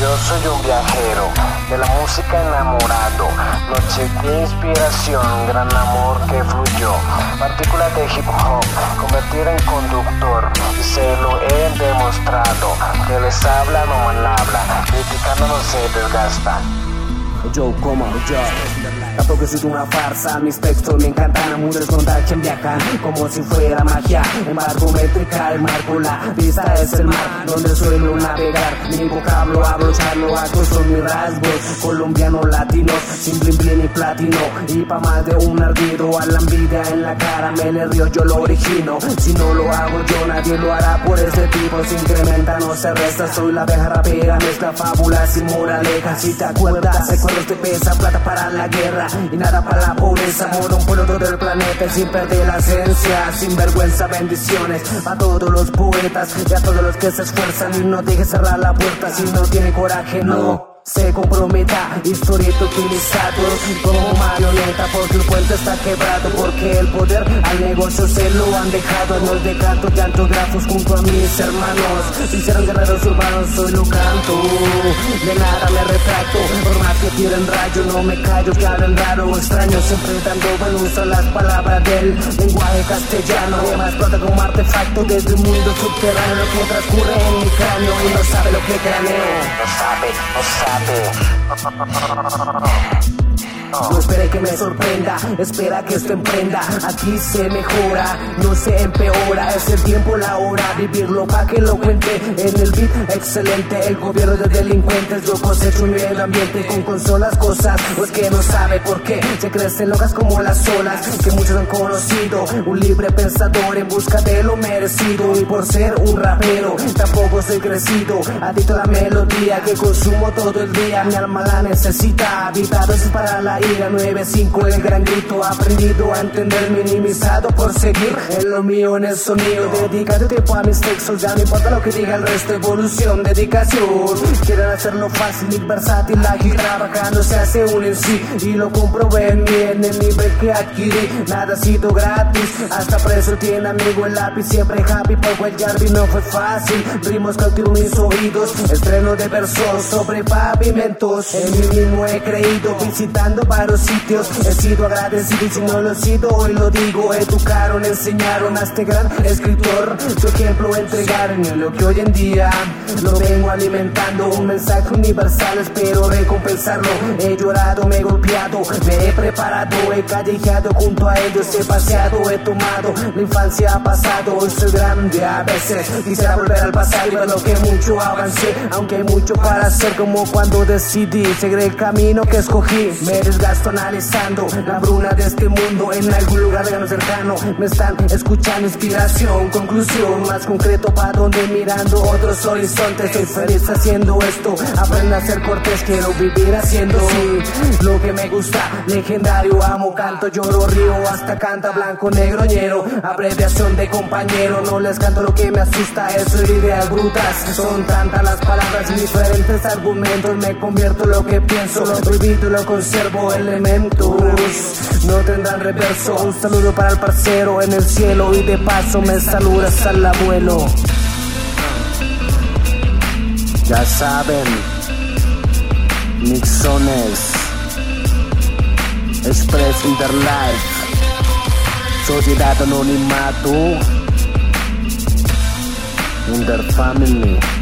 Yo soy un viajero de la música enamorado, noche de inspiración, gran amor que fluyó, partículas de hip hop, convertir en conductor, se lo he demostrado, que les habla no mal habla, criticando no se desgasta. Yo como yo. Tampoco soy una farsa, mis textos me encantan. Amuros con en viajan como si fuera magia. Embargo métrica, el marco, la vista es el mar Donde suelo navegar, mi vocablo hablo, charlo, actos son mis rasgos Colombiano, latino, sin blin y platino Y pa' más de un ardido, a la envidia en la cara me le río, yo lo origino Si no lo hago yo, nadie lo hará por ese tipo Se incrementa, no se resta, soy la abeja rapera Mezcla fábulas y moraleja, si te acuerdas Recuerdos te pesa, plata para la guerra y nada para la pobreza. Mono todo el planeta sin perder la esencia. Sin vergüenza, bendiciones a todos los poetas y a todos los que se esfuerzan. Y no dejes cerrar la si no tiene coraje, no se comprometa, historieta utilizado como marioneta porque el puente está quebrado, porque el poder al negocio se lo han dejado. No de canto de antografos junto a mis hermanos, si hicieron guerreros urbanos, soy lo canto. De nada me retracto, por más que tiren rayo, no me callo, que hablen raro, extraño, siempre dando buen las palabras del lenguaje castellano. Además, plata como artefacto desde un mundo subterráneo, lo que transcurre en mi cráneo y no sabe lo que craneo. No sabe, no sabe. No espere que me sorprenda, espera que esto emprenda. Aquí se mejora, no se empeora. Es el tiempo, la hora, vivirlo pa' que lo cuente. En el beat, excelente. El gobierno de delincuentes, yo cosecho un medio ambiente con consolas, cosas. Pues que no sabe por qué se crecen locas como las olas que muchos han conocido. Un libre pensador en busca de lo merecido. Y por ser un rapero, tampoco soy crecido. Adicto a la melodía que consumo todo el día. Mi alma la necesita, habitado es para la ira 9-5 el gran grito aprendido a entender minimizado por seguir. En lo mío en el sonido dedicado tiempo a mis textos. Ya no importa lo que diga el resto evolución dedicación. Quieren hacerlo fácil y versátil ágil trabajando se hace un en sí. Y lo comprobé bien el nivel que adquirí. Nada ha sido gratis hasta preso tiene amigo el lápiz. Siempre happy poco el Jarvis no fue fácil. Rimos cautivo mis oídos estreno de versos sobre pavimentos. En mí mismo he creído visitando varios sitios. He sido agradecido y si no lo he sido, hoy lo digo. Educaron, enseñaron a este gran escritor. Su ejemplo entregaron en lo que hoy en día lo vengo alimentando. Un mensaje universal, espero recompensarlo. He llorado, me he golpeado, me he preparado, he callejeado junto a ellos. He paseado, he tomado. La infancia ha pasado, hoy soy grande a veces. Quisiera volver al pasado y lo que mucho avancé. Aunque hay mucho para hacer, como cuando decidí seguir el camino que escogí. Me desgasto la bruna de este mundo en algún lugar de cercano. Me están escuchando inspiración, conclusión más concreto para donde mirando otros horizontes. Soy feliz haciendo esto, aprendo a ser cortés, quiero vivir haciendo sí, lo que me gusta. Legendario, amo, canto, lloro, río, hasta canta blanco, negro, ñero. Abreviación de compañero, no les canto lo que me asusta, eso es ideas brutas. Son tantas las palabras diferentes argumentos, me convierto en lo que pienso, lo prohibido y lo conservo No tendrán reverso. Un saludo para el parcero en el cielo y de paso me saludas al abuelo. Ya saben, Nixones, Express Interlife, Sociedad Anonimato, Interfamily.